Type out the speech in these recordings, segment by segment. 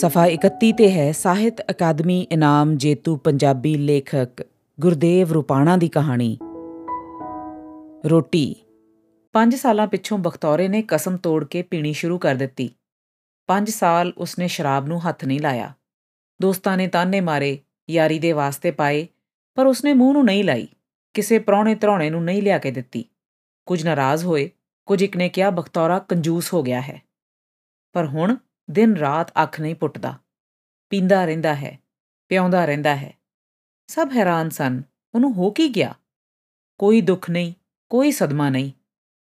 ਸਫਾ 31 ਤੇ ਹੈ, ਸਾਹਿਤ ਅਕਾਦਮੀ ਇਨਾਮ ਜੇਤੂ ਪੰਜਾਬੀ ਲੇਖਕ ਗੁਰਦੇਵ ਰੁਪਾਣਾ ਦੀ ਕਹਾਣੀ। ਰੋਟੀ। 5 ਸਾਲਾਂ ਪਿੱਛੋਂ ਬਖਤੌਰੇ ਨੇ ਕਸਮ ਤੋੜ ਕੇ ਪੀਣੀ ਸ਼ੁਰੂ ਕਰ ਦਿੱਤੀ। 5 ਸਾਲ ਉਸਨੇ ਸ਼ਰਾਬ ਨੂੰ ਹੱਥ ਨਹੀਂ ਲਾਇਆ। ਦੋਸਤਾਂ ਨੇ ਤਾਨੇ ਮਾਰੇ, ਯਾਰੀ ਦੇ ਵਾਸਤੇ ਪਾਏ, ਪਰ ਉਸਨੇ ਮੂੰਹ ਨੂੰ ਨਹੀਂ ਲਾਈ, ਕਿਸੇ ਪ੍ਰਾਹੁਣੇ ਧਰੌਣੇ ਨੂੰ ਨਹੀਂ ਲਿਆ ਕੇ ਦਿੱਤੀ। ਕੁਝ ਨਾਰਾਜ਼ ਹੋਏ, ਕੁਝ ਇੱਕ ਨੇ ਕਿਹਾ ਬਖਤੌਰਾ ਕੰਜੂਸ ਹੋ ਗਿਆ ਹੈ। ਪਰ ਹੁਣ ਦਿਨ ਰਾਤ ਅੱਖ ਨਹੀਂ ਪੁੱਟਦਾ। ਪੀਂਦਾ ਰਹਿੰਦਾ ਹੈ, ਪਿਆਉਂਦਾ ਰਹਿੰਦਾ ਹੈ। ਸਭ ਹੈਰਾਨ ਸਨ, ਉਹਨੂੰ ਹੋ ਕੀ ਗਿਆ? ਕੋਈ ਦੁੱਖ ਨਹੀਂ, ਕੋਈ ਸਦਮਾ ਨਹੀਂ।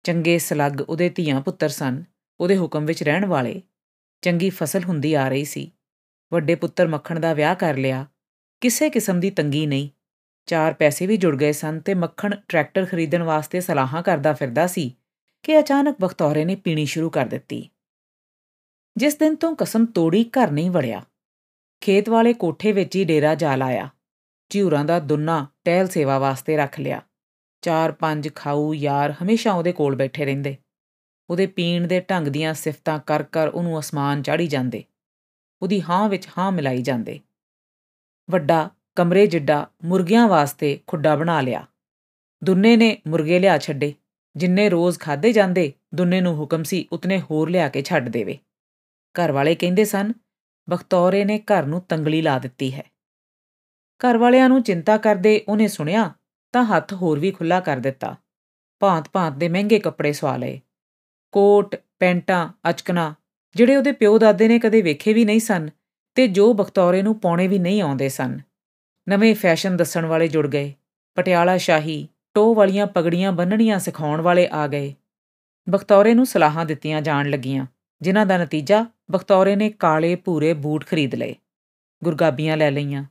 ਚੰਗੇ ਸਲੱਗ ਉਹਦੇ ਧੀਆਂ ਪੁੱਤਰ ਸਨ, ਉਹਦੇ ਹੁਕਮ ਵਿੱਚ ਰਹਿਣ ਵਾਲੇ। ਚੰਗੀ ਫਸਲ ਹੁੰਦੀ ਆ ਰਹੀ ਸੀ। ਵੱਡੇ ਪੁੱਤਰ ਮੱਖਣ ਦਾ ਵਿਆਹ ਕਰ ਲਿਆ। ਕਿਸੇ ਕਿਸਮ ਦੀ ਤੰਗੀ ਨਹੀਂ। ਚਾਰ ਪੈਸੇ ਵੀ ਜੁੜ ਗਏ ਸਨ ਤੇ ਮੱਖਣ ਟਰੈਕਟਰ ਖਰੀਦਣ ਵਾਸਤੇ ਸਲਾਹਾਂ ਕਰਦਾ ਫਿਰਦਾ ਸੀ ਕਿ ਅਚਾਨਕ ਬਖਤੌਰੇ ਨੇ ਪੀਣੀ ਸ਼ੁਰੂ ਕਰ ਦਿੱਤੀ। ਜਿਸ ਦਿਨ ਤੋਂ ਕਸਮ ਤੋੜੀ ਘਰ ਨਹੀਂ ਵੜਿਆ, ਖੇਤ ਵਾਲੇ ਕੋਠੇ ਵਿੱਚ ਹੀ ਡੇਰਾ ਜਾ ਲਾਇਆ ਝਿਉਰਾਂ ਦਾ ਦੁੰਨਾ ਟਹਿਲ ਸੇਵਾ ਵਾਸਤੇ ਰੱਖ ਲਿਆ। ਚਾਰ ਪੰਜ ਖਾਊ ਯਾਰ ਹਮੇਸ਼ਾ ਉਹਦੇ ਕੋਲ ਬੈਠੇ ਰਹਿੰਦੇ। ਉਹਦੇ ਪੀਣ ਦੇ ਢੰਗ ਦੀਆਂ ਸਿਫਤਾਂ ਕਰ ਕਰ ਉਹਨੂੰ ਅਸਮਾਨ ਚਾੜੀ ਜਾਂਦੇ। ਉਹਦੀ ਹਾਂ ਵਿੱਚ ਹਾਂ ਮਿਲਾਈ ਜਾਂਦੇ। ਵੱਡਾ, ਕਮਰੇ ਜਿੱਡਾ ਮੁਰਗਿਆਂ ਵਾਸਤੇ ਖੁੱਡਾ ਬਣਾ ਲਿਆ। ਦੁੰਨੇ ਨੇ ਮੁਰਗੇ ਲਿਆ ਛੱਡੇ। ਜਿੰਨੇ ਰੋਜ਼ ਖਾਦੇ ਜਾਂਦੇ, ਦੁੰਨੇ ਨੂੰ ਹੁਕਮ ਸੀ ਉਤਨੇ ਹੋਰ ਲਿਆ ਕੇ ਛੱਡ ਦੇਵੇ। ਘਰ ਵਾਲੇ ਕਹਿੰਦੇ ਸਨ, ਬਖਤੌਰੇ ਨੇ ਘਰ ਨੂੰ ਤੰਗਲੀ ਲਾ ਦਿੱਤੀ ਹੈ। ਘਰ ਵਾਲਿਆਂ ਨੂੰ ਚਿੰਤਾ ਕਰਦੇ ਉਹਨੇ ਸੁਣਿਆ ਤਾਂ ਹੱਥ ਹੋਰ ਵੀ ਖੁੱਲਾ ਕਰ ਦਿੱਤਾ। ਭਾਂਤ-ਭਾਂਤ ਦੇ ਮਹਿੰਗੇ ਕੱਪੜੇ ਸਵਾ ਲਏ। ਕੋਟ, ਪੈਂਟਾਂ ਅਚਕਨਾ ਜਿਹੜੇ ਉਹਦੇ ਪਿਓ ਦਾਦੇ ਨੇ ਕਦੇ ਵੇਖੇ ਵੀ ਨਹੀਂ ਸਨ ਤੇ ਜੋ ਬਖਤੌਰੇ ਨੂੰ ਪਾਉਣੇ ਵੀ ਨਹੀਂ ਆਉਂਦੇ ਸਨ। ਨਵੇਂ ਫੈਸ਼ਨ ਦੱਸਣ ਵਾਲੇ ਜੁੜ ਗਏ। ਪਟਿਆਲਾ ਸ਼ਾਹੀ ਟੋ ਵਾਲੀਆਂ ਪਗੜੀਆਂ ਬੰਨਣੀਆਂ ਸਿਖਾਉਣ ਵਾਲੇ ਆ ਗਏ। ਬਖਤੌਰੇ ਨੂੰ ਸਲਾਹਾਂ ਦਿੱਤੀਆਂ ਜਾਣ ਲੱਗੀਆਂ। ਜਿਨ੍ਹਾਂ ਦਾ ਨਤੀਜਾ ਬਖਤੌਰੇ ਨੇ ਕਾਲੇ ਭੂਰੇ ਬੂਟ ਖਰੀਦ ਲਏ। ਗੁਰਗਾਬੀਆਂ ਲੈ ਲਈਆਂ।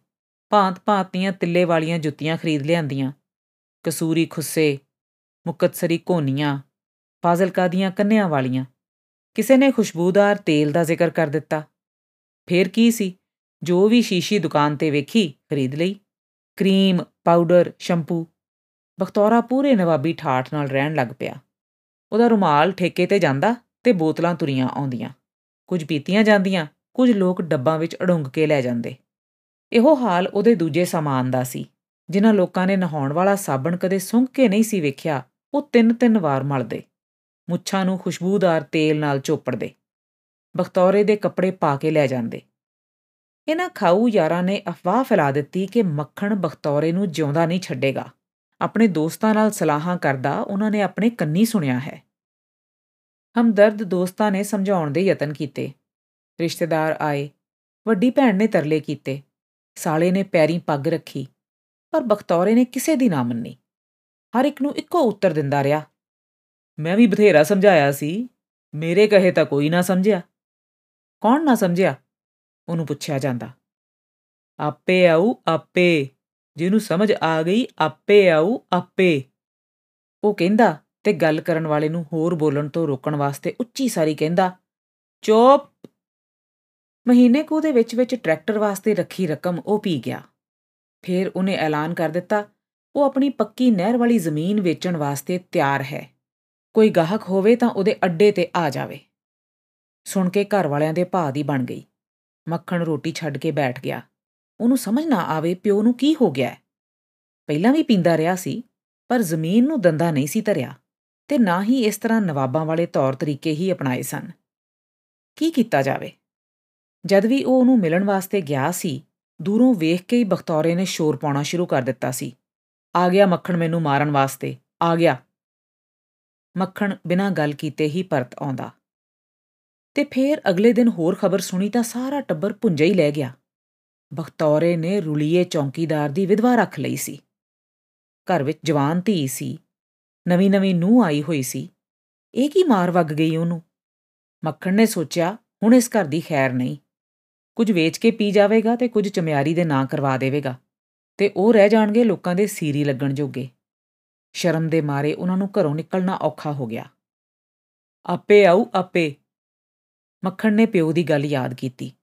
ਭਾਂਤ-ਭਾਂਤ ਦੀਆਂ ਤਿੱਲੇ ਵਾਲੀਆਂ ਜੁੱਤੀਆਂ ਖਰੀਦ ਲਿਆਂਦੀਆਂ। ਕਸੂਰੀ ਖੁੱਸੇ, ਮੁਕਤਸਰੀ ਕੋਨੀਆਂ ਫਾਜ਼ਿਲਕਾ ਦੀਆਂ ਕੰਨਿਆਂ ਵਾਲੀਆਂ। ਕਿਸੇ ਨੇ ਖੁਸ਼ਬੂਦਾਰ ਤੇਲ ਦਾ ਜ਼ਿਕਰ ਕਰ ਦਿੱਤਾ। ਫੇਰ ਕੀ ਸੀ? ਜੋ ਵੀ ਸ਼ੀਸ਼ੀ ਦੁਕਾਨ ਤੇ ਵੇਖੀ, ਖਰੀਦ ਲਈ। Cream, powder, shampoo. ਬਖਤੌਰਾ ਪੂਰੇ ਨਵਾਬੀ ਠਾਠ ਨਾਲ ਰਹਿਣ ਲੱਗ ਪਿਆ। ਉਹਦਾ ਰੁਮਾਲ ਠੇਕੇ ਤੇ ਜਾਂਦਾ? ਤੇ ਬੋਤਲਾਂ ਤੁਰੀਆਂ ਆਉਂਦੀਆਂ। ਕੁਝ ਪੀਤੀਆਂ ਜਾਂਦੀਆਂ, ਕੁਝ ਲੋਕ ਡੱਬਾਂ ਵਿੱਚ ਅੜੁੰਗ ਕੇ ਲੈ ਜਾਂਦੇ। ਇਹੋ ਹਾਲ ਉਹਦੇ ਦੂਜੇ ਸਾਮਾਨ ਦਾ ਸੀ, ਜਿਨ੍ਹਾਂ ਲੋਕਾਂ ਨੇ ਨਹਾਉਣ ਵਾਲਾ ਸਾਬਣ ਕਦੇ ਸੁੰਘ ਕੇ ਨਹੀਂ ਸੀ ਵੇਖਿਆ, ਉਹ ਤਿੰਨ ਤਿੰਨ ਵਾਰ ਮਲਦੇ। ਮੁੱਛਾਂ ਨੂੰ ਖੁਸ਼ਬੂਦਾਰ ਤੇਲ ਨਾਲ ਚੋਪੜਦੇ ਬਖਤੌਰੇ ਦੇ ਕੱਪੜੇ ਪਾ ਕੇ ਲੈ ਜਾਂਦੇ। ਇਹਨਾਂ ਖਾਊ ਯਾਰਾਂ ਨੇ ਅਫਵਾਹ ਫੈਲਾ ਦਿੱਤੀ ਕਿ ਮੱਖਣ ਬਖਤੌਰੇ ਨੂੰ ਜਿਉਂਦਾ ਨਹੀਂ ਛੱਡੇਗਾ। ਆਪਣੇ ਦੋਸਤਾਂ ਨਾਲ ਸਲਾਹਾਂ ਕਰਦਾ, ਉਹਨਾਂ ਨੇ ਆਪਣੇ ਕੰਨੀ ਸੁਣਿਆ ਹੈ। ਹਮਦਰਦ ਦੋਸਤਾਂ ਨੇ ਸਮਝਾਉਣ ਦੇ ਯਤਨ ਕੀਤੇ। ਰਿਸ਼ਤੇਦਾਰ ਆਏ। ਵੱਡੀ ਭੈਣ ਨੇ ਤਰਲੇ ਕੀਤੇ। ਸਾਲੇ ਨੇ ਪੈਰੀਂ ਪੱਗ ਰੱਖੀ। ਪਰ ਬਖਤੌਰੇ ਨੇ ਕਿਸੇ ਦੀ ਨਾ ਮੰਨੀ। ਹਰ ਇੱਕ ਨੂੰ ਇੱਕੋ ਉੱਤਰ ਦਿੰਦਾ ਰਿਹਾ। ਮੈਂ ਵੀ ਬਥੇਰਾ ਸਮਝਾਇਆ ਸੀ। ਮੇਰੇ ਕਹੇ ਤਾਂ ਕੋਈ ਨਾ ਸਮਝਿਆ। ਕੌਣ ਨਾ ਸਮਝਿਆ? ਉਹਨੂੰ ਪੁੱਛਿਆ ਜਾਂਦਾ। ਆਪੇ ਆਉ ਆਪੇ। ਜਿਹਨੂੰ ਸਮਝ ਆ ਗਈ, ਆਪੇ ਆਉ ਆਪੇ। ਉਹ ਕਹਿੰਦਾ ਤੇ ਗੱਲ ਕਰਨ ਵਾਲੇ ਨੂੰ ਹੋਰ ਬੋਲਣ ਤੋਂ ਰੋਕਣ ਵਾਸਤੇ ਉੱਚੀ ਸਾਰੀ ਕਹਿੰਦਾ, ਚੁੱਪ! ਮਹੀਨੇ ਕੋ ਦੇ ਵਿੱਚ ਵਿੱਚ ਟਰੈਕਟਰ ਵਾਸਤੇ ਰੱਖੀ ਰਕਮ ਉਹ ਪੀ ਗਿਆ। ਫਿਰ ਉਹਨੇ ਐਲਾਨ ਕਰ ਦਿੱਤਾ, ਉਹ ਆਪਣੀ ਪੱਕੀ ਨਹਿਰ ਵਾਲੀ ਜ਼ਮੀਨ ਵੇਚਣ ਵਾਸਤੇ ਤਿਆਰ ਹੈ। ਕੋਈ ਗਾਹਕ ਹੋਵੇ ਤਾਂ ਉਹਦੇ ਅੱਡੇ ਤੇ ਆ ਜਾਵੇ। ਸੁਣ ਕੇ ਘਰ ਵਾਲਿਆਂ ਦੇ ਭਾਅ ਦੀ ਬਣ ਗਈ। ਮੱਖਣ ਰੋਟੀ ਛੱਡ ਕੇ ਬੈਠ ਗਿਆ। ਉਹਨੂੰ ਸਮਝ ਨਾ ਆਵੇ ਪਿਓ ਨੂੰ ਕੀ ਹੋ ਗਿਆ। ਪਹਿਲਾਂ ਵੀ ਪੀਂਦਾ ਰਿਹਾ ਸੀ, ਪਰ ਜ਼ਮੀਨ ਨੂੰ ਦੰਦਾ ਨਹੀਂ ਸੀ ਧਰਿਆ। ਤੇ ਨਾ ਹੀ ਇਸ ਤਰ੍ਹਾਂ ਨਵਾਬਾਂ ਵਾਲੇ ਤੌਰ ਤਰੀਕੇ ਹੀ ਅਪਣਾਏ ਸਨ। ਕੀ ਕੀਤਾ ਜਾਵੇ? ਜਦ ਵੀ ਉਹ ਉਹਨੂੰ ਮਿਲਣ ਵਾਸਤੇ ਗਿਆ ਸੀ, ਦੂਰੋਂ ਵੇਖ ਕੇ ਹੀ ਬਖਤੌਰੇ ਨੇ ਸ਼ੋਰ ਪਾਉਣਾ ਸ਼ੁਰੂ ਕਰ ਦਿੱਤਾ ਸੀ। ਆ ਗਿਆ ਮੱਖਣ ਮੈਨੂੰ ਮਾਰਨ ਵਾਸਤੇ। ਆ ਗਿਆ। ਮੱਖਣ ਬਿਨਾਂ ਗੱਲ ਕੀਤੇ ਹੀ ਪਰਤ ਆਉਂਦਾ। ਤੇ ਫੇਰ ਅਗਲੇ ਦਿਨ ਹੋਰ ਖਬਰ ਸੁਣੀ ਤਾਂ ਸਾਰਾ ਟੱਬਰ ਪੁੰਜਾ ਹੀ ਲੈ ਗਿਆ। ਬਖਤੌਰੇ ਨੇ ਰੁਲੀਏ ਚੌਂਕੀਦਾਰ ਦੀ ਵਿਧਵਾ ਰੱਖ ਲਈ ਸੀ। ਘਰ ਵਿੱਚ ਜਵਾਨ ਧੀ ਸੀ। ਨਵੀਂ ਨਵੀਂ ਨੂੰ ਆਈ ਹੋਈ ਸੀ। ਇਹ ਕੀ ਮਾਰ ਵਗ ਗਈ ਉਹਨੂੰ? ਮੱਖਣ ਨੇ ਸੋਚਿਆ, ਹੁਣ ਇਸ ਘਰ ਦੀ ਖੈਰ ਨਹੀਂ। ਕੁਝ ਵੇਚ ਕੇ ਪੀ ਜਾਵੇਗਾ ਤੇ ਕੁਝ ਚਮਿਆਰੀ ਦੇ ਨਾਂ ਕਰਵਾ ਦੇਵੇਗਾ ਤੇ ਉਹ ਰਹਿ ਜਾਣਗੇ ਲੋਕਾਂ ਦੇ ਸੀਰੀ ਲੱਗਣ ਜੋਗੇ। ਸ਼ਰਮ ਦੇ ਮਾਰੇ ਉਹਨਾਂ ਨੂੰ ਘਰੋਂ ਨਿਕਲਣਾ ਔਖਾ ਹੋ ਗਿਆ। ਆਪੇ ਆਉ ਆਪੇ। ਮੱਖਣ ਨੇ ਪਿਓ ਦੀ ਗੱਲ ਯਾਦ ਕੀਤੀ।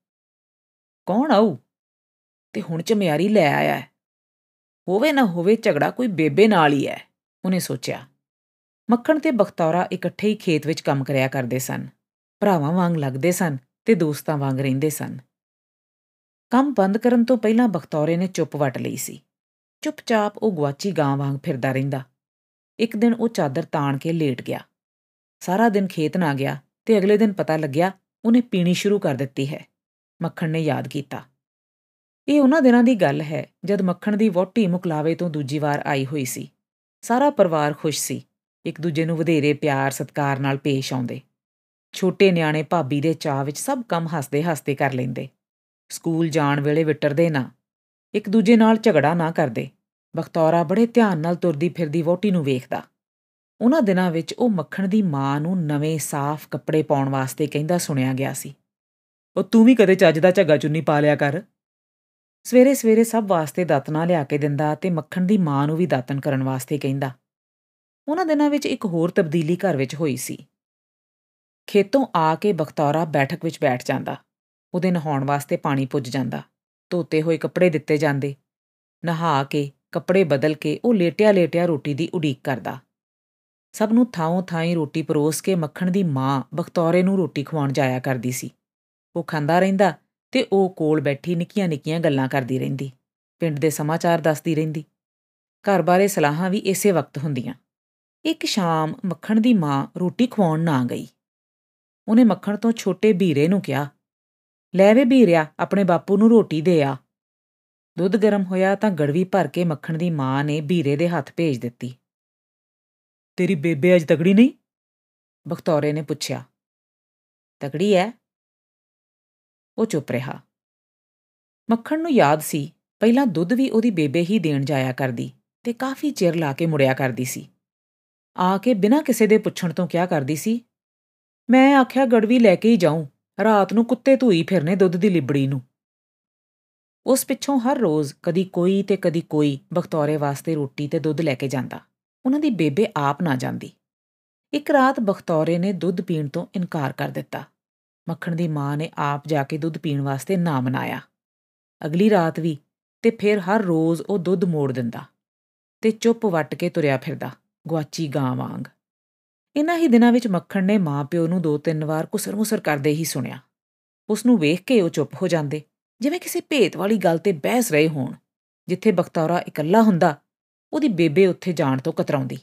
ਕੌਣ ਆਉ ਤੇ ਹੁਣ ਚਮਿਆਰੀ ਲੈ ਆਇਆ ਹੈ। ਹੋਵੇ ਨਾ ਹੋਵੇ ਝਗੜਾ ਕੋਈ ਬੇਬੇ ਨਾਲ ਹੀ ਹੈ, ਉਹਨੇ ਸੋਚਿਆ। ਮੱਖਣ ਤੇ ਬਖਤੌਰਾ ਇਕੱਠੇ ਹੀ ਖੇਤ ਵਿੱਚ ਕੰਮ ਕਰਿਆ ਕਰਦੇ ਸਨ। ਭਰਾਵਾਂ ਵਾਂਗ ਲੱਗਦੇ ਸਨ ਤੇ ਦੋਸਤਾਂ ਵਾਂਗ ਰਹਿੰਦੇ ਸਨ। ਕੰਮ ਬੰਦ ਕਰਨ ਤੋਂ ਪਹਿਲਾਂ ਬਖਤੌਰੇ ਨੇ ਚੁੱਪ ਵਟ ਲਈ ਸੀ। ਚੁੱਪਚਾਪ ਉਹ ਗਵਾਚੀ ਗਾਂ ਵਾਂਗ ਫਿਰਦਾ ਰਹਿੰਦਾ। ਇੱਕ ਦਿਨ ਉਹ ਚਾਦਰ ਤਾਣ ਕੇ ਲੇਟ ਗਿਆ। ਸਾਰਾ ਦਿਨ ਖੇਤ ਨਾ ਗਿਆ ਤੇ ਅਗਲੇ ਦਿਨ ਪਤਾ ਲੱਗਿਆ ਉਹਨੇ ਪੀਣੀ ਸ਼ੁਰੂ ਕਰ ਦਿੱਤੀ ਹੈ। ਮੱਖਣ ਨੇ ਯਾਦ ਕੀਤਾ। ਇਹ ਉਹਨਾਂ ਦਿਨਾਂ ਦੀ ਗੱਲ ਹੈ ਜਦ ਮੱਖਣ ਦੀ ਵੋਟੀ ਮੁਕਲਾਵੇ ਤੋਂ ਦੂਜੀ ਵਾਰ ਆਈ ਹੋਈ ਸੀ। ਸਾਰਾ ਪਰਿਵਾਰ ਖੁਸ਼ ਸੀ। ਇੱਕ ਦੂਜੇ ਨੂੰ ਵਧੇਰੇ ਪਿਆਰ, ਸਤਕਾਰ ਨਾਲ ਪੇਸ਼ ਆਉਂਦੇ। ਛੋਟੇ ਨਿਆਣੇ ਭਾਬੀ ਦੇ ਚਾਹ ਵਿੱਚ ਸਭ ਕੰਮ ਹੱਸਦੇ-ਹੱਸਦੇ ਕਰ ਲੈਂਦੇ। ਸਕੂਲ ਜਾਣ ਵੇਲੇ ਵਿਟਰਦੇ ਨਾ। ਇੱਕ ਦੂਜੇ ਨਾਲ ਝਗੜਾ ਨਾ ਕਰਦੇ। ਬਖਤੌਰਾ ਬੜੇ ਧਿਆਨ ਨਾਲ ਤੁਰਦੀ ਫਿਰਦੀ ਵੋਟੀ ਨੂੰ ਵੇਖਦਾ। ਉਹਨਾਂ ਦਿਨਾਂ ਵਿੱਚ ਉਹ ਮੱਖਣ ਦੀ ਮਾਂ ਨੂੰ ਨਵੇਂ ਸਾਫ਼ ਕੱਪੜੇ ਪਾਉਣ ਵਾਸਤੇ ਕਹਿੰਦਾ ਸੁਣਿਆ ਗਿਆ ਸੀ। ਉਹ ਤੂੰ ਵੀ ਕਦੇ ਚੱਜ ਦਾ ਝੱਗਾ ਚੁੰਨੀ ਪਾ ਲਿਆ ਕਰ। ਸਵੇਰੇ ਸਵੇਰੇ ਸਭ ਵਾਸਤੇ ਦਾਤਨਾ ਲਿਆ ਕੇ ਦਿੰਦਾ ਤੇ ਮੱਖਣ ਦੀ ਮਾਂ ਨੂੰ ਵੀ ਦਾਤਨ ਕਰਨ ਵਾਸਤੇ ਕਹਿੰਦਾ। ਉਹਨਾਂ ਦਿਨਾਂ ਵਿੱਚ ਇੱਕ ਹੋਰ ਤਬਦੀਲੀ ਘਰ ਵਿੱਚ ਹੋਈ ਸੀ। ਖੇਤੋਂ ਆ ਕੇ ਬਖਤੌਰਾ ਬੈਠਕ ਵਿੱਚ ਬੈਠ ਜਾਂਦਾ, ਉਹਦੇ ਨਹਾਉਣ ਵਾਸਤੇ ਪਾਣੀ ਪੁੱਜ ਜਾਂਦਾ, ਧੋਤੇ ਹੋਏ ਕੱਪੜੇ ਦਿੱਤੇ ਜਾਂਦੇ, ਨਹਾ ਕੇ ਕੱਪੜੇ ਬਦਲ ਕੇ ਉਹ ਲੇਟਿਆ ਲੇਟਿਆ ਰੋਟੀ ਦੀ ਉਡੀਕ ਕਰਦਾ। ਸਭ ਨੂੰ ਥਾਂ ਥਾਈ ਰੋਟੀ ਪਰੋਸ ਕੇ ਮੱਖਣ ਦੀ ਮਾਂ ਬਖਤੌਰੇ ਨੂੰ ਰੋਟੀ ਖਵਾਉਣ ਜਾਇਆ ਕਰਦੀ ਸੀ। ਉਹ ਖਾਂਦਾ ਰਹਿੰਦਾ ਤੇ ਉਹ ਕੋਲ ਬੈਠੀ ਨਿੱਕੀਆਂ-ਨਿੱਕੀਆਂ ਗੱਲਾਂ ਕਰਦੀ ਰਹਿੰਦੀ, ਪਿੰਡ ਦੇ ਸਮਾਚਾਰ ਦੱਸਦੀ ਰਹਿੰਦੀ। ਘਰ ਬਾਰੇ ਸਲਾਹਾਂ ਵੀ ਇਸੇ ਵਕਤ ਹੁੰਦੀਆਂ। ਇੱਕ ਸ਼ਾਮ ਮੱਖਣ ਦੀ ਮਾਂ ਰੋਟੀ ਖਵਾਉਣ ਨਾ ਗਈ। ਉਹਨੇ ਮੱਖਣ ਤੋਂ ਛੋਟੇ ਵੀਰੇ ਨੂੰ ਕਿਹਾ, ਲੈ ਵੇ ਵੀਰਿਆ ਆਪਣੇ ਬਾਪੂ ਨੂੰ ਰੋਟੀ ਦੇ ਆ। ਦੁੱਧ ਗਰਮ ਹੋਇਆ ਤਾਂ ਗੜਵੀ ਭਰ ਕੇ ਮੱਖਣ ਦੀ ਮਾਂ ਨੇ ਵੀਰੇ ਦੇ ਹੱਥ ਭੇਜ ਦਿੱਤੀ। ਤੇਰੀ ਬੇਬੇ ਅੱਜ ਤਗੜੀ ਨਹੀਂ? ਬਖਤੌਰੇ ਨੇ ਪੁੱਛਿਆ। ਤਗੜੀ ਐ? ਉਹ ਚੁੱਪ ਰਿਹਾ। ਮੱਖਣ ਨੂੰ ਯਾਦ ਸੀ, ਪਹਿਲਾਂ ਦੁੱਧ ਵੀ ਉਹਦੀ ਬੇਬੇ ਹੀ ਦੇਣ ਜਾਇਆ ਕਰਦੀ ਤੇ ਕਾਫੀ ਚਿਰ ਲਾ ਕੇ ਮੁੜਿਆ ਕਰਦੀ ਸੀ। ਆ ਕੇ ਬਿਨਾਂ ਕਿਸੇ ਦੇ ਪੁੱਛਣ ਤੋਂ ਕਿਹਾ ਕਰਦੀ ਸੀ? ਮੈਂ ਆਖਿਆ ਗੜਵੀ ਲੈ ਕੇ ਹੀ ਜਾਉਂ ਰਾਤ ਨੂੰ ਕੁੱਤੇ ਧੂਈ ਫਿਰਨੇ ਦੁੱਧ ਦੀ ਲਿਬੜੀ ਨੂੰ। ਉਸ ਪਿੱਛੋਂ ਹਰ ਰੋਜ਼ ਕਦੀ ਕੋਈ ਤੇ ਕਦੀ ਕੋਈ ਬਖਤੌਰੇ ਵਾਸਤੇ ਰੋਟੀ ਤੇ ਦੁੱਧ ਲੈ ਕੇ ਜਾਂਦਾ। ਉਹਨਾਂ ਦੀ ਬੇਬੇ ਆਪ ਨਾ ਜਾਂਦੀ। ਇੱਕ ਰਾਤ ਬਖਤੌਰੇ ਨੇ ਦੁੱਧ ਪੀਣ ਤੋਂ ਇਨਕਾਰ ਕਰ ਦਿੱਤਾ। ਮੱਖਣ ਦੀ ਮਾਂ ਨੇ ਆਪ ਜਾ ਕੇ ਦੁੱਧ ਪੀਣ ਵਾਸਤੇ ਨਾ ਮਨਾਇਆ। ਅਗਲੀ ਰਾਤ ਵੀ ਤੇ ਫਿਰ ਹਰ ਰੋਜ਼ ਉਹ ਦੁੱਧ ਮੋੜ ਦਿੰਦਾ ਤੇ ਚੁੱਪ ਵੱਟ ਕੇ ਤੁਰਿਆ ਫਿਰਦਾ। ਗਵਾਚੀ ਗਾਂ ਵਾਂਗ। ਇਨ੍ਹਾਂ ਹੀ ਦਿਨਾਂ ਵਿੱਚ ਮੱਖਣ ਨੇ ਮਾਂ ਪਿਓ ਨੂੰ ਦੋ ਤਿੰਨ ਵਾਰ ਕੁਸਰ-ਮੁਸਰ ਕਰਦੇ ਹੀ ਸੁਣਿਆ। ਉਸ ਨੂੰ ਵੇਖ ਕੇ ਉਹ ਚੁੱਪ ਹੋ ਜਾਂਦੇ, ਜਿਵੇਂ ਕਿਸੇ ਭੇਤ ਵਾਲੀ ਗੱਲ ਤੇ ਬਹਿਸ ਰਹੇ ਹੋਣ, ਜਿੱਥੇ ਬਖਤੌਰਾ ਇਕੱਲਾ ਹੁੰਦਾ, ਉਹਦੀ ਬੇਬੇ ਉੱਥੇ ਜਾਣ ਤੋਂ ਕਤਰਾਉਂਦੀ।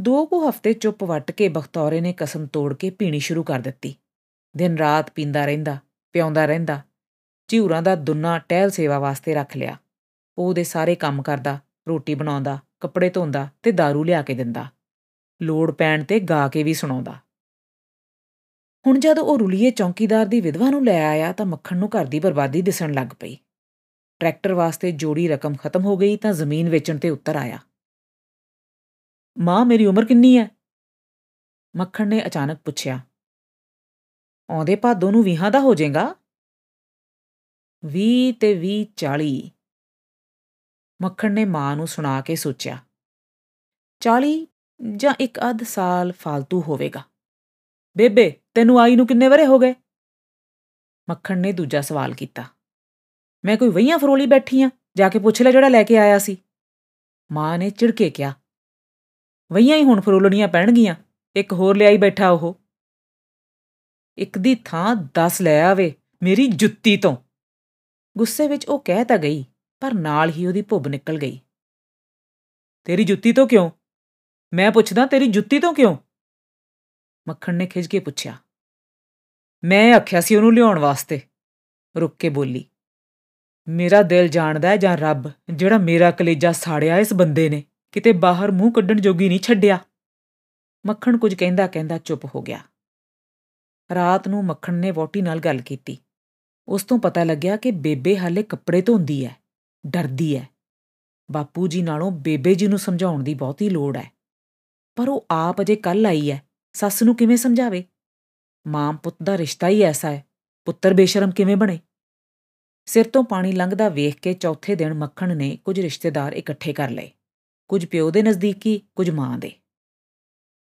ਦੋ ਕੁ ਹਫ਼ਤੇ ਚੁੱਪ ਵੱਟ ਕੇ ਬਖਤੌਰੇ ਨੇ ਕਸਮ ਤੋੜ ਕੇ ਪੀਣੀ ਸ਼ੁਰੂ ਕਰ ਦਿੱਤੀ। ਦਿਨ ਰਾਤ ਪੀਂਦਾ ਰਹਿੰਦਾ ਪਿਆਉਂਦਾ ਰਹਿੰਦਾ ਝਿਉਰਾਂ ਦਾ ਦੁੰਨਾ ਟਹਿਲ ਸੇਵਾ ਵਾਸਤੇ ਰੱਖ ਲਿਆ। ਉਹ ਉਹਦੇ ਸਾਰੇ ਕੰਮ ਕਰਦਾ, ਰੋਟੀ ਬਣਾਉਂਦਾ ਕੱਪੜੇ ਧੋਂਦਾ ਤੇ दारू ਲਿਆ ਕੇ ਦਿੰਦਾ। ਲੋੜ ਪੈਣ ਤੇ ਗਾ ਕੇ ਵੀ ਸੁਣਾਉਂਦਾ। ਹੁਣ ਜਦ ਉਹ ਰੁਲੀਏ ਚੌਕੀਦਾਰ ਦੀ ਵਿਧਵਾ ਨੂੰ ਲੈ ਆਇਆ ਤਾਂ ਮੱਖਣ ਨੂੰ ਘਰ ਦੀ ਬਰਬਾਦੀ ਦਿਸਣ ਲੱਗ ਪਈ। ਟਰੈਕਟਰ ਵਾਸਤੇ ਜੋੜੀ ਰਕਮ ਖਤਮ ਹੋ ਗਈ ਤਾਂ ਜ਼ਮੀਨ ਵੇਚਣ ਤੇ ਉੱਤਰ ਆਇਆ। ਮਾਂ, ਮੇਰੀ ਉਮਰ ਕਿੰਨੀ ਹੈ ਮੱਖਣ ਨੇ ਅਚਾਨਕ ਪੁੱਛਿਆ। ਆਉਂਦੇ ਭਾਦੋਂ ਨੂੰ ਵੀਹਾਂ ਦਾ ਹੋ ਜਾਏਗਾ? 20 ਤੇ 20 40 ਮੱਖਣ ਨੇ ਮਾਂ ਨੂੰ ਸੁਣਾ ਕੇ ਸੋਚਿਆ 40 ਜਾਂ ਇੱਕ ਅੱਧ ਸਾਲ ਫालतू ਹੋਵੇਗਾ। ਬੇਬੇ, ਤੈਨੂੰ ਆਈ ਨੂੰ ਕਿੰਨੇ ਵਰੇ ਹੋ ਗਏ? ਮੱਖਣ ਨੇ ਦੂਜਾ ਸਵਾਲ ਕੀਤਾ, ਮੈਂ ਕੋਈ ਵਈਆਂ ਫਰੋਲੀ ਬੈਠੀ ਆ, ਜਾ ਕੇ ਪੁੱਛ ਲੈ ਜਿਹੜਾ ਲੈ ਕੇ ਆਇਆ ਸੀ। ਮਾਂ ਨੇ ਚਿੜਕੇ ਕਿਹਾ ਵਈਆਂ ਹੀ ਹੁਣ ਫਰੋਲਣੀਆਂ ਪੈਣਗੀਆਂ, ਇੱਕ ਹੋਰ ਲਿਆਈ ਬੈਠਾ ਉਹ। ਇੱਕ ਦੀ ਥਾਂ 10 ਲੈ ਆਵੇ ਮੇਰੀ ਜੁੱਤੀ ਤੋਂ। ਗੁੱਸੇ ਵਿੱਚ ਉਹ ਕਹਿ ਤਾਂ ਗਈ ਪਰ ਨਾਲ ਹੀ ਉਹਦੀ ਭੁੱਬ ਨਿਕਲ ਗਈ। ਤੇਰੀ ਜੁੱਤੀ ਤੋਂ ਕਿਉਂ? ਮੈਂ ਪੁੱਛਦਾ, ਤੇਰੀ ਜੁੱਤੀ ਤੋਂ ਕਿਉਂ? ਮੱਖਣ ਨੇ ਖਿਜ ਕੇ ਪੁੱਛਿਆ। ਮੈਂ ਆਖਿਆ ਸੀ ਉਹਨੂੰ ਲਿਆਉਣ ਵਾਸਤੇ। ਰੁੱਕ ਕੇ ਬੋਲੀ, ਮੇਰਾ ਦਿਲ ਜਾਣਦਾ ਜਾਂ ਰੱਬ, ਜਿਹੜਾ ਮੇਰਾ ਕਲੇਜਾ ਸਾੜਿਆ ਇਸ ਬੰਦੇ ਨੇ, ਕਿਤੇ ਬਾਹਰ ਮੂੰਹ ਕੱਢਣ ਜੋਗੀ ਨਹੀਂ ਛੱਡਿਆ? ਮੱਖਣ ਕੁਝ ਕਹਿੰਦਾ ਕਹਿੰਦਾ ਚੁੱਪ ਹੋ ਗਿਆ। ਰਾਤ ਨੂੰ ਮੱਖਣ ਨੇ ਵੋਟੀ ਨਾਲ ਗੱਲ ਕੀਤੀ। ਉਸ ਤੋਂ ਪਤਾ ਲੱਗਿਆ ਕਿ ਬੇਬੇ ਹਾਲੇ ਕੱਪੜੇ ਧੋਂਦੀ ਹੈ। ਡਰਦੀ ਹੈ ਬਾਪੂ ਜੀ ਨਾਲੋਂ ਬੇਬੇ ਜੀ ਨੂੰ ਸਮਝਾਉਣ ਦੀ ਬਹੁਤੀ ਲੋੜ ਹੈ ਪਰ ਉਹ ਆਪ ਅਜੇ ਕੱਲ ਆਈ ਹੈ ਸੱਸ ਨੂੰ ਕਿਵੇਂ ਸਮਝਾਵੇ? ਮਾਂ ਪੁੱਤ ਦਾ ਰਿਸ਼ਤਾ ਹੀ ਐਸਾ ਹੈ ਪੁੱਤਰ ਬੇਸ਼ਰਮ ਕਿਵੇਂ ਬਣੇ? ਸਿਰ ਤੋਂ ਪਾਣੀ ਲੰਘਦਾ ਵੇਖ ਕੇ ਚੌਥੇ ਦਿਨ ਮੱਖਣ ਨੇ ਕੁਝ ਰਿਸ਼ਤੇਦਾਰ ਇਕੱਠੇ ਕਰ ਲਏ। ਕੁਝ ਪਿਓ ਦੇ ਨਜ਼ਦੀਕੀ, ਕੁਝ ਮਾਂ ਦੇ।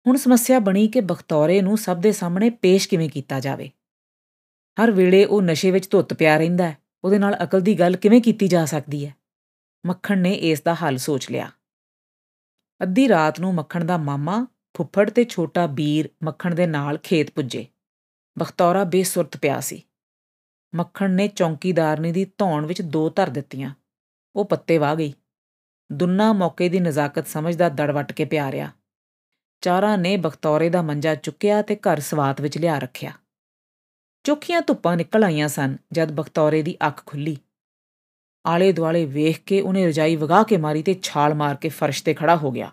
ਹੁਣ ਸਮੱਸਿਆ ਬਣੀ ਕਿ ਬਖਤੌਰੇ ਨੂੰ ਸਭ ਦੇ ਸਾਹਮਣੇ ਪੇਸ਼ ਕਿਵੇਂ ਕੀਤਾ ਜਾਵੇ। ਹਰ ਵੇਲੇ ਉਹ ਨਸ਼ੇ ਵਿੱਚ ਧੁੱਤ ਪਿਆ ਰਹਿੰਦਾ ਹੈ ਉਹਦੇ ਨਾਲ ਅਕਲ ਦੀ ਗੱਲ ਕਿਵੇਂ ਕੀਤੀ ਜਾ ਸਕਦੀ ਹੈ? ਮੱਖਣ ਨੇ ਇਸ ਦਾ ਹੱਲ ਸੋਚ ਲਿਆ। ਅੱਧੀ ਰਾਤ ਨੂੰ ਮੱਖਣ ਦਾ ਮਾਮਾ, ਫੁੱਫੜ ਤੇ ਛੋਟਾ ਵੀਰ ਮੱਖਣ ਦੇ ਨਾਲ ਖੇਤ ਪੁੱਜੇ। ਬਖਤੌਰਾ ਬੇਸੁਰਤ ਪਿਆ ਸੀ। ਮੱਖਣ ਨੇ ਚੌਂਕੀਦਾਰਨੀ ਦੀ ਧੌਣ ਵਿੱਚ ਦੋ ਧਰ ਦਿੱਤੀਆਂ। ਉਹ ਪੱਤੇ ਵਾਹ ਗਈ। ਦੁੰਨਾ ਮੌਕੇ ਦੀ ਨਜ਼ਾਕਤ ਸਮਝਦਾ ਦੜਵਟ ਕੇ ਪਿਆ ਰਿਆ ਚਾਰਾਂ ਨੇ ਬਖਤੌਰੇ ਦਾ ਮੰਜਾ ਚੁੱਕਿਆ ਤੇ ਘਰ ਸਵਾਤ ਵਿੱਚ ਲਿਆ ਰੱਖਿਆ। ਚੁੱਕੀਆਂ ਧੁੱਪਾਂ ਨਿਕਲ ਆਈਆਂ ਸਨ ਜਦ ਬਖਤੌਰੇ ਦੀ ਅੱਖ ਖੁੱਲੀ। ਆਲੇ ਦੁਆਲੇ ਵੇਖ ਕੇ ਉਹਨੇ ਰਜਾਈ ਵਗਾ ਕੇ ਮਾਰੀ ਤੇ ਛਾਲ ਮਾਰ ਕੇ ਫਰਸ਼ ਤੇ ਖੜਾ ਹੋ ਗਿਆ।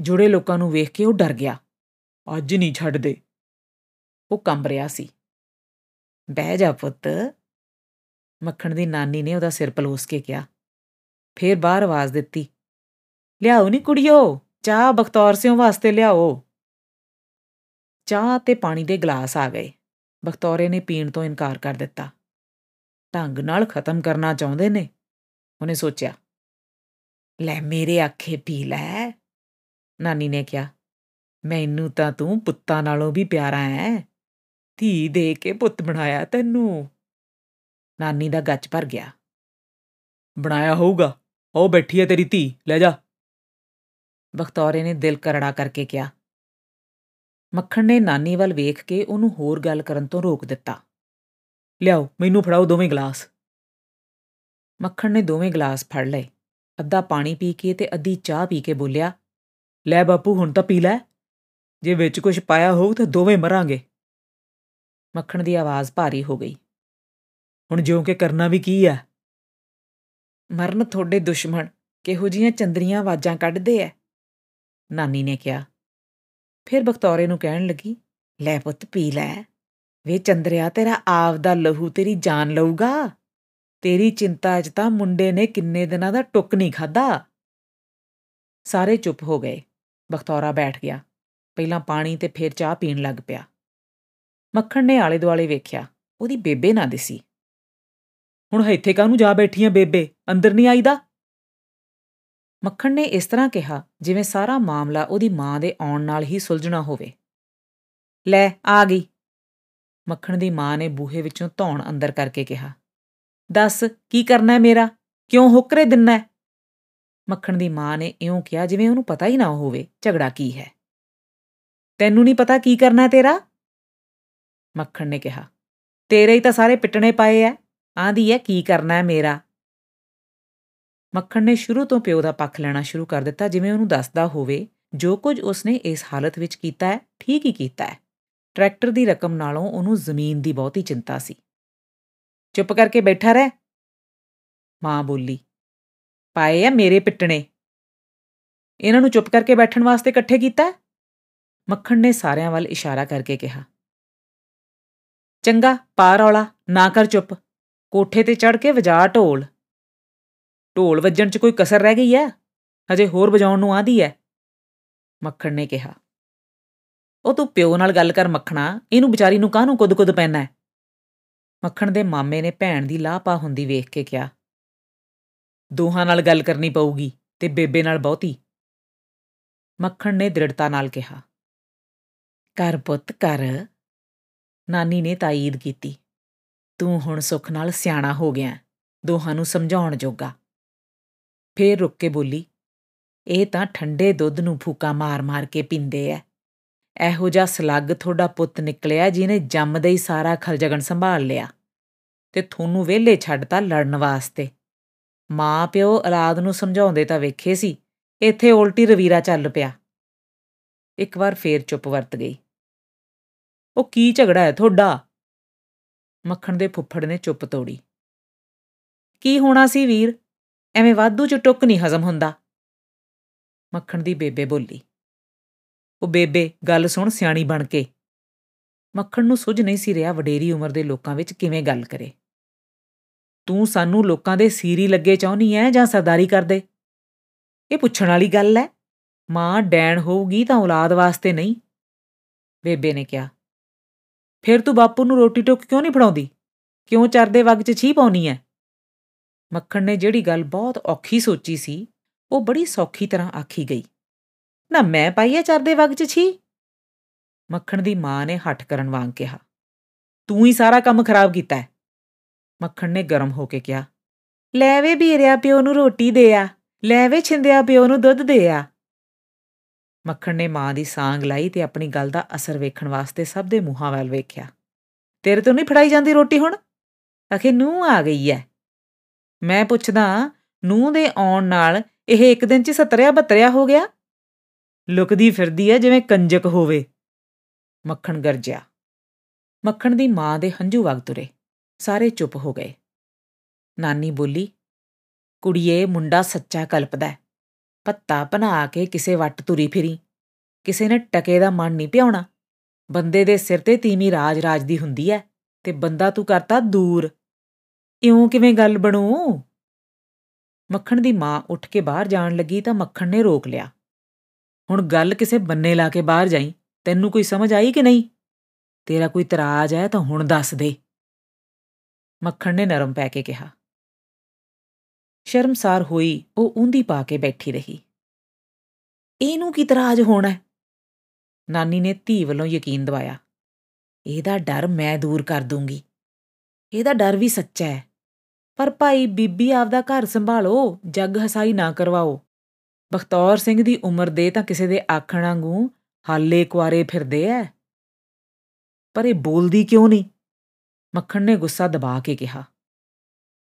ਜੁੜੇ ਲੋਕਾਂ ਨੂੰ ਵੇਖ ਕੇ ਉਹ ਡਰ ਗਿਆ। ਅੱਜ ਨਹੀਂ ਛੱਡਦੇ ਉਹ ਕੰਬ ਰਿਹਾ ਸੀ। ਬਹਿ ਜਾ ਪੁੱਤ। ਮੱਖਣ ਦੀ ਨਾਨੀ ਨੇ ਉਹਦਾ ਸਿਰ ਪਲੋਸ ਕੇ ਕਿਹਾ। ਫੇਰ ਬਾਹਰ ਆਵਾਜ਼ ਦਿੱਤੀ। ਲਿਆਓ ਨੀ ਕੁੜੀਓ, ਚਾਹ ਬਖਤੌਰ ਸਿਓ ਵਾਸਤੇ ਲਿਆਓ। ਚਾਹ ਤੇ ਪਾਣੀ ਦੇ ਗਲਾਸ ਆ ਗਏ। ਬਖਤੌਰੇ ਨੇ ਪੀਣ ਤੋਂ ਇਨਕਾਰ ਕਰ ਦਿੱਤਾ। ਢੰਗ ਨਾਲ ਖਤਮ ਕਰਨਾ ਚਾਹੁੰਦੇ ਨੇ, ਉਹਨੇ ਸੋਚਿਆ। ਲੈ ਮੇਰੇ ਆਖੇ ਪੀ ਲੈ। ਨਾਨੀ ਨੇ ਕਿਹਾ, ਮੈਨੂੰ ਤਾਂ ਤੂੰ ਪੁੱਤਾਂ ਨਾਲੋਂ ਵੀ ਪਿਆਰਾ ਐ। ਧੀ ਦੇ ਕੇ ਪੁੱਤ ਬਣਾਇਆ ਤੈਨੂੰ। ਨਾਨੀ ਦਾ ਗੱਚ ਭਰ ਗਿਆ। ਬਣਾਇਆ ਹੋਊਗਾ। ਉਹ ਬੈਠੀ ਐ ਤੇਰੀ ਧੀ। ਲੈ ਜਾ। ਬਖਤੌਰੇ ਨੇ ਦਿਲ ਕਰੜਾ ਕਰਕੇ ਕਿਹਾ ਮੱਖਣ ਨੇ ਨਾਨੀ ਵੱਲ ਵੇਖ ਕੇ ਉਹਨੂੰ ਹੋਰ ਗੱਲ ਕਰਨ ਤੋਂ ਰੋਕ ਦਿੱਤਾ। ਲਿਆਓ, ਮੈਨੂੰ ਫੜਾਓ ਦੋਵੇਂ ਗਲਾਸ। ਮੱਖਣ ਨੇ ਦੋਵੇਂ ਗਲਾਸ ਫੜ ਲਏ। ਅੱਧਾ ਪਾਣੀ ਪੀ ਕੇ ਤੇ ਅੱਧੀ ਚਾਹ ਪੀ ਕੇ ਬੋਲਿਆ, ਲੈ ਬਾਪੂ, ਹੁਣ ਤਾਂ ਪੀ ਲੈ। ਜੇ ਵਿੱਚ ਕੁਝ ਪਾਇਆ ਹੋਊ ਤਾਂ ਦੋਵੇਂ ਮਰਾਂਗੇ। ਮੱਖਣ ਦੀ ਆਵਾਜ਼ ਭਾਰੀ ਹੋ ਗਈ। ਹੁਣ ਜਿਉਂ ਕਿ ਕਰਨਾ ਵੀ ਕੀ ਆ ਮਰਨ ਤੁਹਾਡੇ ਦੁਸ਼ਮਣ ਕਿਹੋ ਜੀਆਂ ਚੰਦਰੀਆਂ ਆਵਾਜ਼ਾਂ ਕੱਢਦੇ ਐ? ਨਾਨੀ ਨੇ ਕਿਹਾ। ਫਿਰ ਬਖਤੌਰੇ ਨੂੰ ਕਹਿਣ ਲੱਗੀ, ਲੈ ਪੁੱਤ ਪੀ ਲੈ, ਵੇ ਚੰਦਰਿਆ, ਤੇਰਾ ਆਪ ਦਾ ਲਹੂ ਤੇਰੀ ਜਾਨ ਲਊਗਾ। ਤੇਰੀ ਚਿੰਤਾ 'ਚ ਤਾਂ ਮੁੰਡੇ ਨੇ ਕਿੰਨੇ ਦਿਨਾਂ ਦਾ ਟੁੱਕ ਨਹੀਂ ਖਾਦਾ ਸਾਰੇ ਚੁੱਪ ਹੋ ਗਏ। ਬਖਤੌਰਾ ਬੈਠ ਗਿਆ। ਪਹਿਲਾਂ ਪਾਣੀ ਤੇ ਫਿਰ ਚਾਹ ਪੀਣ ਲੱਗ ਪਿਆ। ਮੱਖਣ ਨੇ ਆਲੇ ਦੁਆਲੇ ਵੇਖਿਆ, ਉਹਦੀ ਬੇਬੇ ਨਾ ਦਿਸੀ। ਹੁਣ ਇੱਥੇ ਕਾਹਨੂੰ ਜਾ ਬੈਠੀਆਂ ਬੇਬੇ? ਅੰਦਰ ਨਹੀਂ ਆਈਦਾ? ਮੱਖਣ ਨੇ ਇਸ ਤਰ੍ਹਾਂ ਕਿਹਾ, ਜਿਵੇਂ ਸਾਰਾ ਮਾਮਲਾ ਉਹਦੀ ਮਾਂ ਦੇ ਆਉਣ ਨਾਲ ਹੀ ਸੁਲਝਣਾ ਹੋਵੇ। ਲੈ, ਆ ਗਈ। ਮੱਖਣ ਦੀ ਮਾਂ ਨੇ ਬੂਹੇ ਵਿੱਚੋਂ ਧੌਣ ਅੰਦਰ ਕਰਕੇ ਕਿਹਾ, ਦੱਸ, ਕੀ ਕਰਨਾ ਹੈ ਮੇਰਾ? ਕਿਉਂ ਹੁਕਰੇ ਦਿੰਨਾ ਹੈ? ਮੱਖਣ ਦੀ ਮਾਂ ਨੇ ਇਉਂ ਕਿਹਾ, ਜਿਵੇਂ ਉਹਨੂੰ ਪਤਾ ਹੀ ਨਾ ਹੋਵੇ, ਝਗੜਾ ਕੀ ਹੈ। ਤੈਨੂੰ ਨਹੀਂ ਪਤਾ ਕੀ ਕਰਨਾ ਹੈ ਤੇਰਾ? ਮੱਖਣ ਨੇ ਕਿਹਾ, ਤੇਰੇ ਹੀ ਤਾਂ ਸਾਰੇ ਪਿੱਟਣੇ ਪਾਏ ਐ। ਆਂਦੀ ਐ, ਕੀ ਕਰਨਾ ਹੈ ਮੇਰਾ? ਮੱਖਣ ਨੇ ਸ਼ੁਰੂ ਤੋਂ ਪਿਓ ਦਾ ਪੱਖ ਲੈਣਾ ਸ਼ੁਰੂ ਕਰ ਦਿੱਤਾ, ਜਿਵੇਂ ਉਹਨੂੰ ਦੱਸਦਾ ਹੋਵੇ, ਜੋ ਕੁਝ ਉਸਨੇ ਇਸ ਹਾਲਤ ਵਿੱਚ ਕੀਤਾ ਹੈ, ਠੀਕ ਹੀ ਕੀਤਾ ਹੈ। ਟਰੈਕਟਰ ਦੀ ਰਕਮ ਨਾਲੋਂ ਉਹਨੂੰ ਜ਼ਮੀਨ ਦੀ ਬਹੁਤੀ ਚਿੰਤਾ ਸੀ। ਚੁੱਪ ਕਰਕੇ ਬੈਠਾ ਰਹਿ। ਮਾਂ ਬੋਲੀ, ਪਾਏ ਆ ਮੇਰੇ ਪਿੱਟਣੇ। ਇਹਨਾਂ ਨੂੰ ਚੁੱਪ ਕਰਕੇ ਬੈਠਣ ਵਾਸਤੇ ਇਕੱਠੇ ਕੀਤਾ ਮੱਖਣ ਨੇ ਸਾਰਿਆਂ ਵੱਲ ਇਸ਼ਾਰਾ ਕਰਕੇ ਕਿਹਾ। ਚੰਗਾ, ਪਾ ਰੌਲਾ, ਨਾ ਕਰ ਚੁੱਪ। ਕੋਠੇ ਤੇ ਚੜ ਕੇ ਵਜਾ ਢੋਲ। ਢੋਲ ਵੱਜਣ 'ਚ ਕੋਈ ਕਸਰ ਰਹਿ ਗਈ ਐ? ਹਜੇ ਹੋਰ ਵਜਾਉਣ ਨੂੰ ਆਂਦੀ ਐ? ਮੱਖਣ ਨੇ ਕਿਹਾ। ਉਹ ਤੂੰ ਪਿਓ ਨਾਲ ਗੱਲ ਕਰ ਮੱਖਣਾ, ਇਹਨੂੰ ਵਿਚਾਰੀ ਨੂੰ ਕਾਹਨੂੰ ਕੁੱਦ-ਕੁੱਦ ਪੈਣਾ ਹੈ ਮੱਖਣ ਦੇ ਮਾਮੇ ਨੇ ਭੈਣ ਦੀ ਲਾਪਾ ਹੁੰਦੀ ਵੇਖ ਕੇ ਕਿਹਾ। ਦੋਹਾਂ ਨਾਲ ਗੱਲ ਕਰਨੀ ਪਊਗੀ ਤੇ ਬੇਬੇ ਨਾਲ ਬਹੁਤੀ। ਮੱਖਣ ਨੇ ਦ੍ਰਿੜਤਾ ਨਾਲ ਕਿਹਾ। ਕਰ ਪੁੱਤ ਕਰ ਨਾਨੀ ਨੇ ਤਾਈਦ ਕੀਤੀ। ਤੂੰ ਹੁਣ ਸੁੱਖ ਨਾਲ ਸਿਆਣਾ ਹੋ ਗਿਆ, ਦੋਹਾਂ ਨੂੰ ਸਮਝਾਉਣ ਜੋਗਾ। ਫੇਰ ਰੁੱਕ ਕੇ ਬੋਲੀ, ਇਹ ਤਾਂ ਠੰਡੇ ਦੁੱਧ ਨੂੰ ਫੂਕਾ ਮਾਰ-ਮਾਰ ਕੇ ਪੀਂਦੇ ਐ। ਇਹੋ ਜਿਹਾ ਸਲੱਗ ਤੁਹਾਡਾ ਪੁੱਤ ਨਿਕਲਿਆ ਜਿਹਨੇ ਜੰਮਦੇ ਹੀ ਸਾਰਾ ਖਲਜਗਣ ਸੰਭਾਲ ਲਿਆ ਤੇ ਤੁਹਾਨੂੰ ਵਿਹਲੇ ਛੱਡਤਾ ਲੜਨ ਵਾਸਤੇ। ਮਾਂ ਪਿਓ ਔਲਾਦ ਨੂੰ ਸਮਝਾਉਂਦੇ ਤਾਂ ਵੇਖੇ ਸੀ, ਇੱਥੇ ਉਲਟੀ ਰਵੀਰਾ ਚੱਲ ਪਿਆ ਇੱਕ ਵਾਰ ਫੇਰ ਚੁੱਪ ਵਰਤ ਗਈ। ਉਹ ਕੀ ਝਗੜਾ ਹੈ ਤੁਹਾਡਾ ਮੱਖਣ ਦੇ ਫੁੱਫੜ ਨੇ ਚੁੱਪ ਤੋੜੀ। ਕੀ ਹੋਣਾ ਸੀ ਵੀਰ? ਐਵੇਂ ਵਾਧੂ ਚ ਟੁੱਕ ਨਹੀਂ ਹਜ਼ਮ ਹੁੰਦਾ। ਮੱਖਣ ਦੀ ਬੇਬੇ ਬੋਲੀ। ਉਹ ਬੇਬੇ, ਗੱਲ ਸੁਣ ਸਿਆਣੀ ਬਣ ਕੇ। ਮੱਖਣ ਨੂੰ ਸੁਝ ਨਹੀਂ ਸੀ ਰਿਹਾ ਵਡੇਰੀ ਉਮਰ ਦੇ ਲੋਕਾਂ ਵਿੱਚ ਕਿਵੇਂ ਗੱਲ ਕਰੇ। ਤੂੰ ਸਾਨੂੰ ਲੋਕਾਂ ਦੇ ਸੀਰੀ ਲੱਗੇ ਚਾਹੁੰਨੀ ਐ ਜਾਂ ਸਰਦਾਰੀ ਕਰਦੇ? ਇਹ ਪੁੱਛਣ ਵਾਲੀ ਗੱਲ ਐ। ਮਾਂ ਡੈਣ ਹੋਊਗੀ ਤਾਂ ਔਲਾਦ ਵਾਸਤੇ ਨਹੀਂ। ਬੇਬੇ ਨੇ ਕਿਹਾ। ਫਿਰ ਤੂੰ ਬਾਪੂ ਨੂੰ ਰੋਟੀ ਟੋਕ ਕਿਉਂ ਨਹੀਂ ਫੜਾਉਂਦੀ? ਕਿਉਂ ਚਰਦੇ ਵਗ 'ਚ ਛੀ ਪਾਉਣੀ ਐ? ਮੱਖਣ ਨੇ ਜਿਹੜੀ ਗੱਲ ਬਹੁਤ ਔਖੀ ਸੋਚੀ ਸੀ, ਉਹ ਬੜੀ ਸੌਖੀ ਤਰ੍ਹਾਂ ਆਖੀ ਗਈ। ਨਾ ਮੈਂ ਪਾਈ ਐ ਚਰਦੇ ਵਗ 'ਚ ਛੀ? ਮੱਖਣ ਦੀ ਮਾਂ ਨੇ ਹੱਠ ਕਰਨ ਵਾਂਗ ਕਿਹਾ। ਤੂੰ ਹੀ ਸਾਰਾ ਕੰਮ ਖਰਾਬ ਕੀਤਾ ਹੈ ਮੱਖਣ ਨੇ ਗਰਮ ਹੋ ਕੇ ਕਿਹਾ। ਲੈ ਵੇ ਵੀਰਿਆ ਪਿਓ ਨੂੰ ਰੋਟੀ ਦੇ ਆ, ਲੈ ਵੇ ਛਿੰਦਿਆ ਪਿਓ ਨੂੰ ਦੁੱਧ ਦੇ ਆ। ਮੱਖਣ ਨੇ ਮਾਂ ਦੀ ਸਾਂਗ ਲਾਈ ਤੇ ਆਪਣੀ ਗੱਲ ਦਾ ਅਸਰ ਵੇਖਣ ਵਾਸਤੇ ਸਭ ਦੇ ਮੂੰਹਾਂ ਵੱਲ ਵੇਖਿਆ। ਤੇਰੇ ਤੋਂ ਨਹੀਂ ਫੜਾਈ ਜਾਂਦੀ ਰੋਟੀ ਹੁਣ? ਅਖੇ ਨੂੰ ਆ ਗਈ ਐ। ਮੈਂ ਪੁੱਛਦਾ ਨੂੰ ਦੇ ਆਉਣ ਨਾਲ ਇਹ ਇੱਕ ਦਿਨ 'ਚ ਸਤਰਿਆ ਬਤਰਿਆ ਹੋ ਗਿਆ? ਲੁਕਦੀ ਫਿਰਦੀ ਐ ਜਿਵੇਂ ਕੰਜਕ ਹੋਵੇ। ਮੱਖਣ ਗਰਜਿਆ। ਮੱਖਣ ਦੀ ਮਾਂ ਦੇ ਹੰਝੂ ਵਗ ਤੁਰੇ। ਸਾਰੇ ਚੁੱਪ ਹੋ ਗਏ। ਨਾਨੀ ਬੋਲੀ, ਕੁੜੀਏ, ਮੁੰਡਾ ਸੱਚਾ ਕਲਪਦਾ ਪੱਤਾ ਬਣਾ ਕੇ ਕਿਸੇ ਵੱਟ ਤੁਰੀ ਫਿਰੀ। ਕਿਸੇ ਨੇ ਟਕੇ ਦਾ ਮਨ ਨਹੀਂ ਪਿਆਉਣਾ। ਬੰਦੇ ਦੇ ਸਿਰ ਤੇ ਤੀਮੀ ਰਾਜ ਰਾਜ ਦੀ ਹੁੰਦੀ ਐ ਤੇ ਬੰਦਾ ਤੂੰ ਕਰਤਾ ਦੂਰ। ਇਉਂ ਕਿਵੇਂ ਗੱਲ ਬਣੂ? ਮੱਖਣ ਦੀ ਮਾਂ ਉੱਠ ਕੇ ਬਾਹਰ ਜਾਣ ਲੱਗੀ ਤਾਂ ਮੱਖਣ ਨੇ ਰੋਕ ਲਿਆ। ਹੁਣ ਗੱਲ ਕਿਸੇ ਬੰਨੇ ਲਾ ਕੇ ਬਾਹਰ ਜਾਈ, ਤੈਨੂੰ ਕੋਈ ਸਮਝ ਆਈ ਕਿ ਨਹੀਂ? ਤੇਰਾ ਕੋਈ ਤਰਾਜ ਹੈ ਤਾਂ ਹੁਣ ਦੱਸ ਦੇ। ਮੱਖਣ ਨੇ ਨਰਮ ਪੈ ਕੇ ਕਿਹਾ। ਸ਼ਰਮਸਾਰ ਹੋਈ, ਉਹ ਉਂਦੀ ਪਾ ਕੇ ਬੈਠੀ ਰਹੀ। ਇਹਨੂੰ ਕੀ ਤਰਾਜ ਹੋਣਾ? ਨਾਨੀ ਨੇ ਧੀ ਵੱਲੋਂ ਯਕੀਨ ਦਿਵਾਇਆ। ਇਹਦਾ ਡਰ ਮੈਂ ਦੂਰ ਕਰ ਦੂੰਗੀ। ਇਹਦਾ ਡਰ ਵੀ ਸੱਚਾ ਹੈ। ਪਰ ਭਾਈ ਬੀਬੀ ਆਪਦਾ ਘਰ ਸੰਭਾਲੋ, ਜੱਗ ਹਸਾਈ ਨਾ ਕਰਵਾਓ। ਬਖਤੌਰ ਸਿੰਘ ਦੀ ਉਮਰ ਦੇ ਤਾਂ ਕਿਸੇ ਦੇ ਆਖਣ ਵਾਂਗੂ ਹਾਲੇ ਕੁਆਰੇ ਫਿਰਦੇ ਐ। ਪਰ ਇਹ ਬੋਲਦੀ ਕਿਉਂ ਨਹੀਂ? ਮੱਖਣ ਨੇ ਗੁੱਸਾ ਦਬਾ ਕੇ ਕਿਹਾ।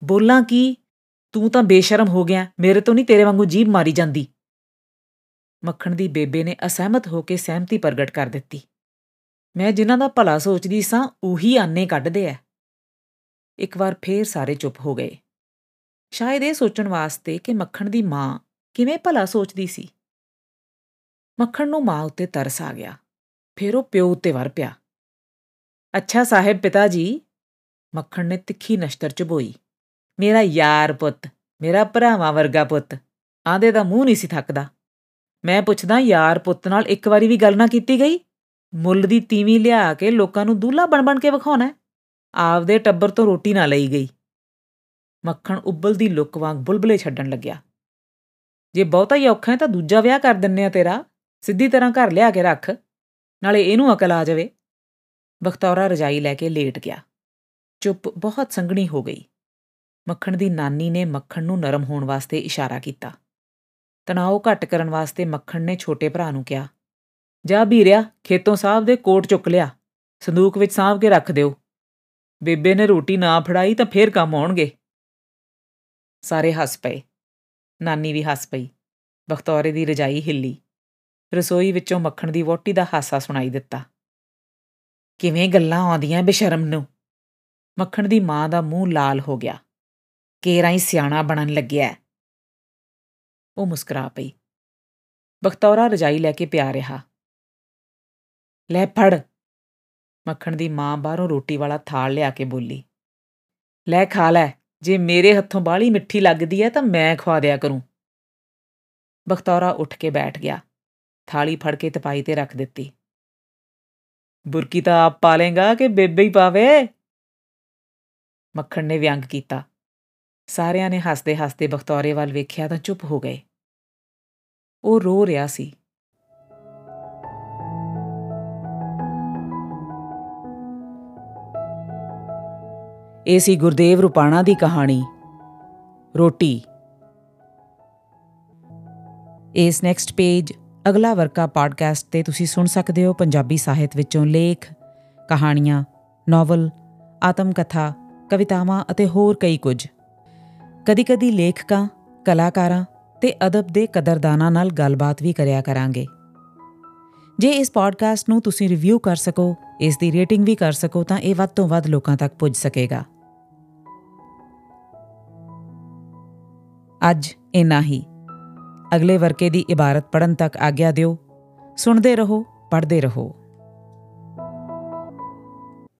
ਬੋਲਾਂ ਕੀ? ਤੂੰ ਤਾਂ ਬੇਸ਼ਰਮ ਹੋ ਗਿਆ, ਮੇਰੇ ਤੋਂ ਨਹੀਂ ਤੇਰੇ ਵਾਂਗੂ ਜੀਭ ਮਾਰੀ ਜਾਂਦੀ। ਮੱਖਣ ਦੀ ਬੇਬੇ ਨੇ ਅਸਹਿਮਤ ਹੋ ਕੇ ਸਹਿਮਤੀ ਪ੍ਰਗਟ ਕਰ ਦਿੱਤੀ। ਮੈਂ ਜਿਨ੍ਹਾਂ ਦਾ ਭਲਾ ਸੋਚਦੀ ਸਾਂ, ਉਹੀ ਆਨੇ ਕੱਢਦੇ ਐ। ਇੱਕ ਵਾਰ ਫੇਰ ਸਾਰੇ ਚੁੱਪ ਹੋ ਗਏ। ਸ਼ਾਇਦ ਇਹ ਸੋਚਣ ਵਾਸਤੇ ਕਿ ਮੱਖਣ ਦੀ ਮਾਂ ਕਿਵੇਂ ਭਲਾ ਸੋਚਦੀ ਸੀ। ਮੱਖਣ ਨੂੰ ਮਾਂ ਉੱਤੇ ਤਰਸ ਆ ਗਿਆ। ਫਿਰ ਉਹ ਪਿਓ ਉੱਤੇ ਵਰ ਪਿਆ। ਅੱਛਾ ਸਾਹਿਬ ਪਿਤਾ ਜੀ ਮੱਖਣ ਨੇ ਤਿੱਖੀ ਨਸ਼ਤਰ ਚੁਬੋਈ। ਮੇਰਾ ਯਾਰ ਪੁੱਤ, ਮੇਰਾ ਭਰਾਵਾਂ ਵਰਗਾ ਪੁੱਤ, ਆਂਦੇ ਦਾ ਮੂੰਹ ਨਹੀਂ ਸੀ ਥੱਕਦਾ। ਮੈਂ ਪੁੱਛਦਾ ਯਾਰ ਪੁੱਤ ਨਾਲ ਇੱਕ ਵਾਰੀ ਵੀ ਗੱਲ ਨਾ ਕੀਤੀ ਗਈ? ਮੁੱਲ ਦੀ ਤੀਵੀਂ ਲਿਆ ਕੇ ਲੋਕਾਂ ਨੂੰ ਦੂਲਾ ਬਣ ਬਣ ਕੇ ਵਿਖਾਉਣਾ ਆਪਦੇ ਟੱਬਰ ਤੋਂ ਰੋਟੀ ਨਾ ਲਈ ਗਈ। ਮੱਖਣ ਉੱਬਲਦੀ ਲੁੱਕ ਵਾਂਗ ਬੁਲਬਲੇ ਛੱਡਣ ਲੱਗਿਆ। ਜੇ ਬਹੁਤਾ ਹੀ ਔਖਾ ਹੈ ਤਾਂ ਦੂਜਾ ਵਿਆਹ ਕਰ ਦਿੰਨੇ ਆ ਤੇਰਾ, ਸਿੱਧੀ ਤਰ੍ਹਾਂ ਘਰ ਲਿਆ ਕੇ ਰੱਖ, ਨਾਲੇ ਇਹਨੂੰ ਅਕਲ ਆ ਜਾਵੇ। ਬਖਤੌਰਾ ਰਜਾਈ ਲੈ ਕੇ ਲੇਟ ਗਿਆ। ਚੁੱਪ ਬਹੁਤ ਸੰਗਣੀ ਹੋ ਗਈ। ਮੱਖਣ ਦੀ ਨਾਨੀ ਨੇ ਮੱਖਣ ਨੂੰ ਨਰਮ ਹੋਣ ਵਾਸਤੇ ਇਸ਼ਾਰਾ ਕੀਤਾ। ਤਣਾਅ ਘੱਟ ਕਰਨ ਵਾਸਤੇ ਮੱਖਣ ਨੇ ਛੋਟੇ ਭਰਾ ਨੂੰ ਕਿਹਾ, ਜਾ ਵੀਰਿਆ ਖੇਤੋਂ ਸਾਹਿਬ ਦੇ ਕੋਟ ਚੁੱਕ ਲਿਆ। ਸੰਦੂਕ ਵਿੱਚ ਸਾਂਭ ਕੇ ਰੱਖ ਦਿਓ। ਬੇਬੇ ਨੇ ਰੋਟੀ ਨਾ ਫੜਾਈ ਤਾਂ ਫੇਰ ਕੰਮ ਆਉਣਗੇ। ਸਾਰੇ ਹੱਸ ਪਏ। ਨਾਨੀ ਵੀ ਹੱਸ ਪਈ। ਬਖਤੌਰੇ ਦੀ ਰਜਾਈ ਹਿੱਲੀ। ਰਸੋਈ ਵਿੱਚੋਂ ਮੱਖਣ ਦੀ ਵੋਟੀ ਦਾ ਹਾਸਾ ਸੁਣਾਈ ਦਿੱਤਾ। ਕਿਵੇਂ ਗੱਲਾਂ ਆਉਂਦੀਆਂ ਬੇਸ਼ਰਮ ਨੂੰ। ਮੱਖਣ ਦੀ ਮਾਂ ਦਾ ਮੂੰਹ ਲਾਲ ਹੋ ਗਿਆ। ਕੇਰਾਂ ਹੀ ਸਿਆਣਾ ਬਣਨ ਲੱਗਿਆ। ਉਹ ਮੁਸਕਰਾ ਪਈ। ਬਖਤੌਰਾ ਰਜਾਈ ਲੈ ਕੇ ਪਿਆ ਰਿਹਾ। ਲੈ ਫੜ। ਮੱਖਣ ਦੀ ਮਾਂ ਬਾਹਰੋਂ ਰੋਟੀ ਵਾਲਾ ਥਾਲ ਲਿਆ ਕੇ ਬੋਲੀ, ਲੈ ਖਾ ਲੈ, ਜੇ ਮੇਰੇ ਹੱਥੋਂ ਬਾਲੀ ਮਿੱਠੀ ਲੱਗਦੀ ਹੈ ਤਾਂ ਮੈਂ ਖਵਾ ਦਿਆ ਕਰੂੰ। ਬਖਤੌਰਾ ਉੱਠ ਕੇ ਬੈਠ ਗਿਆ, ਥਾਲੀ ਫੜ ਕੇ ਤਪਾਈ ਤੇ ਰੱਖ ਦਿੱਤੀ। ਬੁਰਕੀ ਤਾਂ ਆਪ ਪਾਲੇਗਾ ਕਿ ਬੇਬੇ ਹੀ ਪਾਵੇ? ਮੱਖਣ ਨੇ ਵਿਅੰਗ ਕੀਤਾ। ਸਾਰਿਆਂ ਨੇ ਹੱਸਦੇ ਹੱਸਦੇ ਬਖਤੌਰੇ ਵੱਲ ਵੇਖਿਆ ਤਾਂ ਚੁੱਪ ਹੋ ਗਏ। ਉਹ ਰੋ ਰਿਹਾ ਸੀ। ਇਹ ਸੀ ਗੁਰਦੇਵ ਰੁਪਾਣਾ ਦੀ ਕਹਾਣੀ। ਰੋਟੀ। ਇਸ ਨੈਕਸਟ ਪੇਜ ਅਗਲਾ ਵਰਕਾ ਪੋਡਕਾਸਟ ਤੇ ਤੁਸੀਂ ਸੁਣ ਸਕਦੇ ਹੋ ਪੰਜਾਬੀ ਸਾਹਿਤ ਵਿੱਚੋਂ ਲੇਖ, ਕਹਾਣੀਆਂ ਨੋਵਲ ਆਤਮ ਕਥਾ ਕਵਿਤਾਵਾਂ ਅਤੇ ਹੋਰ ਕਈ ਕੁਝ। ਕਦੀ-ਕਦੀ ਲੇਖਕਾਂ, ਕਲਾਕਾਰਾਂ ਤੇ ਅਦਬ ਦੇ ਕਦਰਦਾਨਾਂ ਨਾਲ ਗੱਲਬਾਤ ਵੀ ਕਰਿਆ ਕਰਾਂਗੇ। ਜੇ ਇਸ ਪੋਡਕਾਸਟ ਨੂੰ ਤੁਸੀਂ ਰਿਵਿਊ ਕਰ ਸਕੋ, ਇਸ ਦੀ ਰੇਟਿੰਗ ਵੀ ਕਰ ਸਕੋ, ਤਾਂ ਇਹ ਵੱਧ ਤੋਂ ਵੱਧ ਲੋਕਾਂ ਤੱਕ ਪੁੱਜ ਸਕੇਗਾ। ਅੱਜ ਇਨਾ ਹੀ। ਅਗਲੇ ਵਰਕੇ ਦੀ ਇਬਾਰਤ ਪੜਨ ਤੱਕ ਆਗਿਆ ਦਿਓ। ਸੁਣਦੇ ਰਹੋ, ਪੜ੍ਹਦੇ ਰਹੋ।